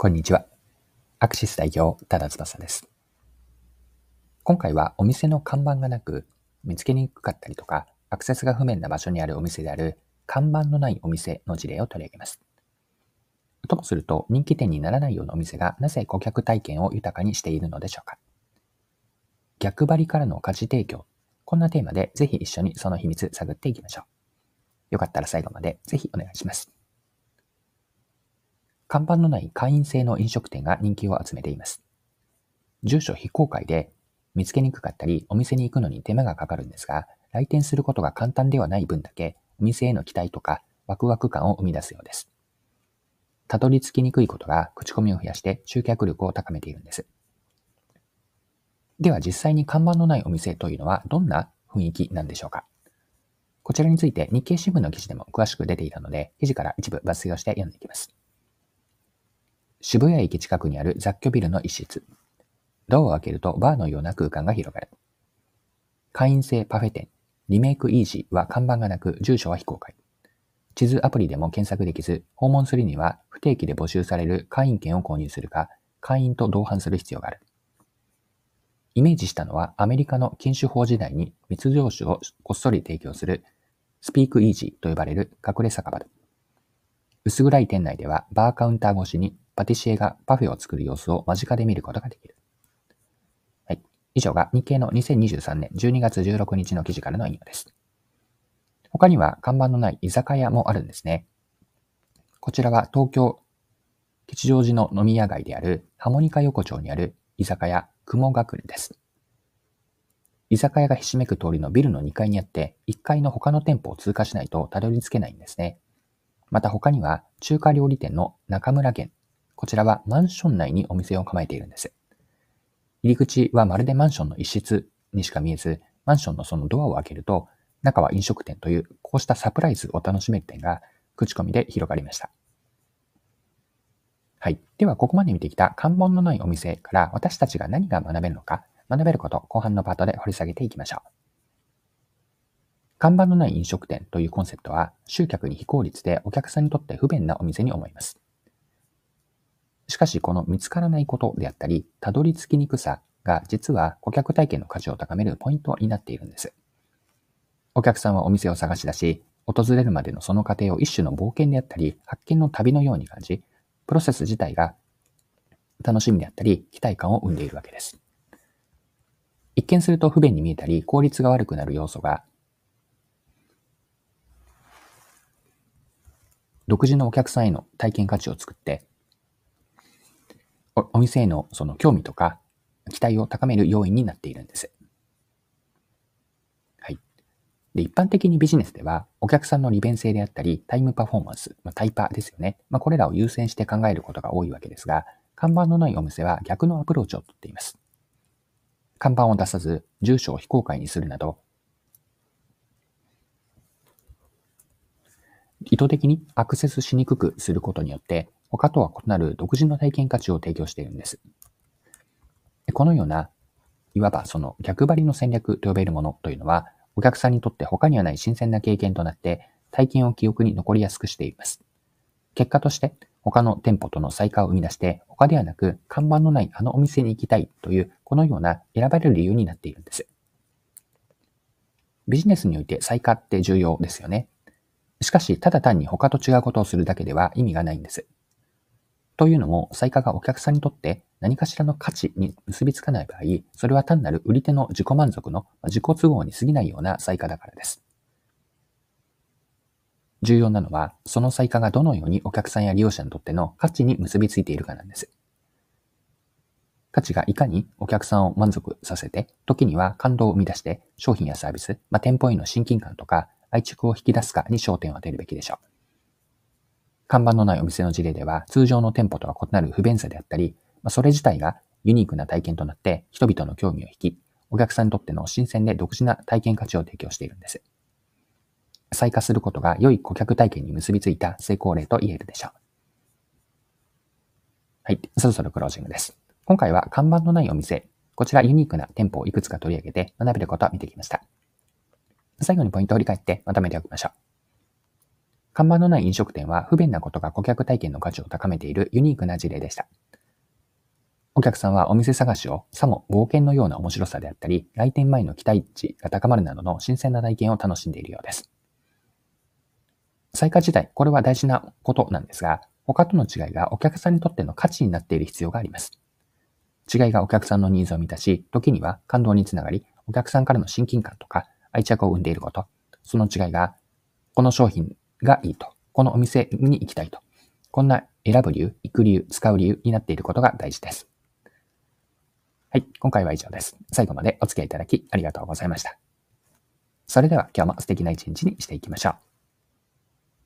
こんにちは。アクシス代表、ただ翼です。今回はお店の看板がなく、見つけにくかったりとか、アクセスが不便な場所にあるお店である、看板のないお店の事例を取り上げます。ともすると、人気店にならないようなお店がなぜ顧客体験を豊かにしているのでしょうか。逆張りからの価値提供。こんなテーマでぜひ一緒にその秘密探っていきましょう。よかったら最後までぜひお願いします。看板のない会員制の飲食店が人気を集めています。住所非公開で見つけにくかったり、お店に行くのに手間がかかるんですが、来店することが簡単ではない分だけ、お店への期待とかワクワク感を生み出すようです。たどり着きにくいことが口コミを増やして集客力を高めているんです。では実際に看板のないお店というのはどんな雰囲気なんでしょうか？こちらについて日経新聞の記事でも詳しく出ていたので、記事から一部抜粋をして読んでいきます。渋谷駅近くにある雑居ビルの一室。ドアを開けるとバーのような空間が広がる。会員制パフェ店、リメイクイージーは看板がなく、住所は非公開。地図アプリでも検索できず、訪問するには不定期で募集される会員権を購入するか、会員と同伴する必要がある。イメージしたのはアメリカの禁酒法時代に密造酒をこっそり提供するスピークイージーと呼ばれる隠れ酒場だ。薄暗い店内ではバーカウンター越しにパティシエがパフェを作る様子を間近で見ることができる。はい。以上が日経の2023年12月16日の記事からの引用です。他には看板のない居酒屋もあるんですね。こちらは東京吉祥寺の飲み屋街であるハモニカ横丁にある居酒屋雲隠れです。居酒屋がひしめく通りのビルの2階にあって、1階の他の店舗を通過しないとたどり着けないんですね。また他には中華料理店の中村源こちらはマンション内にお店を構えているんです。入り口はまるでマンションの一室にしか見えず、マンションのそのドアを開けると、中は飲食店という、こうしたサプライズを楽しめる点が、口コミで広がりました。はい。では、ここまで見てきた看板のないお店から私たちが何が学べるのか、学べること、後半のパートで掘り下げていきましょう。看板のない飲食店というコンセプトは、集客に非効率でお客さんにとって不便なお店に思います。しかし、この見つからないことであったり、たどり着きにくさが実は顧客体験の価値を高めるポイントになっているんです。お客さんはお店を探し出し、訪れるまでのその過程を一種の冒険であったり、発見の旅のように感じ、プロセス自体が楽しみであったり、期待感を生んでいるわけです。一見すると不便に見えたり、効率が悪くなる要素が、独自のお客さんへの体験価値を作って、お店へのその興味とか期待を高める要因になっているんです。はい。で、一般的にビジネスでは、お客さんの利便性であったり、タイムパフォーマンス、まあ、タイパーですよね。まあ、これらを優先して考えることが多いわけですが、看板のないお店は逆のアプローチをとっています。看板を出さず、住所を非公開にするなど、意図的にアクセスしにくくすることによって、他とは異なる独自の体験価値を提供しているんです。このような、いわばその逆張りの戦略と呼べるものというのは、お客さんにとって他にはない新鮮な経験となって、体験を記憶に残りやすくしています。結果として、他の店舗との再化を生み出して、他ではなく看板のないあのお店に行きたいという、このような選ばれる理由になっているんです。ビジネスにおいて再化って重要ですよね。しかし、ただ単に他と違うことをするだけでは意味がないんです。というのも、最価がお客さんにとって何かしらの価値に結びつかない場合、それは単なる売り手の自己満足の自己都合に過ぎないような最価だからです。重要なのは、その最価がどのようにお客さんや利用者にとっての価値に結びついているかなんです。価値がいかにお客さんを満足させて、時には感動を生み出して、商品やサービス、まあ、店舗への親近感とか愛着を引き出すかに焦点を当てるべきでしょう。看板のないお店の事例では、通常の店舗とは異なる不便さであったり、まあ、それ自体がユニークな体験となって人々の興味を引き、お客さんにとっての新鮮で独自な体験価値を提供しているんです。再化することが良い顧客体験に結びついた成功例と言えるでしょう。はい、そろそろクロージングです。今回は看板のないお店、こちらユニークな店舗をいくつか取り上げて学べることを見てきました。最後にポイントを振り返ってまとめておきましょう。看板のない飲食店は不便なことが顧客体験の価値を高めているユニークな事例でした。お客さんはお店探しをさも冒険のような面白さであったり、来店前の期待値が高まるなどの新鮮な体験を楽しんでいるようです。最価時代、これは大事なことなんですが、他との違いがお客さんにとっての価値になっている必要があります。違いがお客さんのニーズを満たし、時には感動につながり、お客さんからの親近感とか愛着を生んでいること、その違いが、この商品がいいと、このお店に行きたいと、こんな選ぶ理由、行く理由、使う理由になっていることが大事です。はい、今回は以上です。最後までお付き合いいただきありがとうございました。それでは今日も素敵な一日にしていきましょう。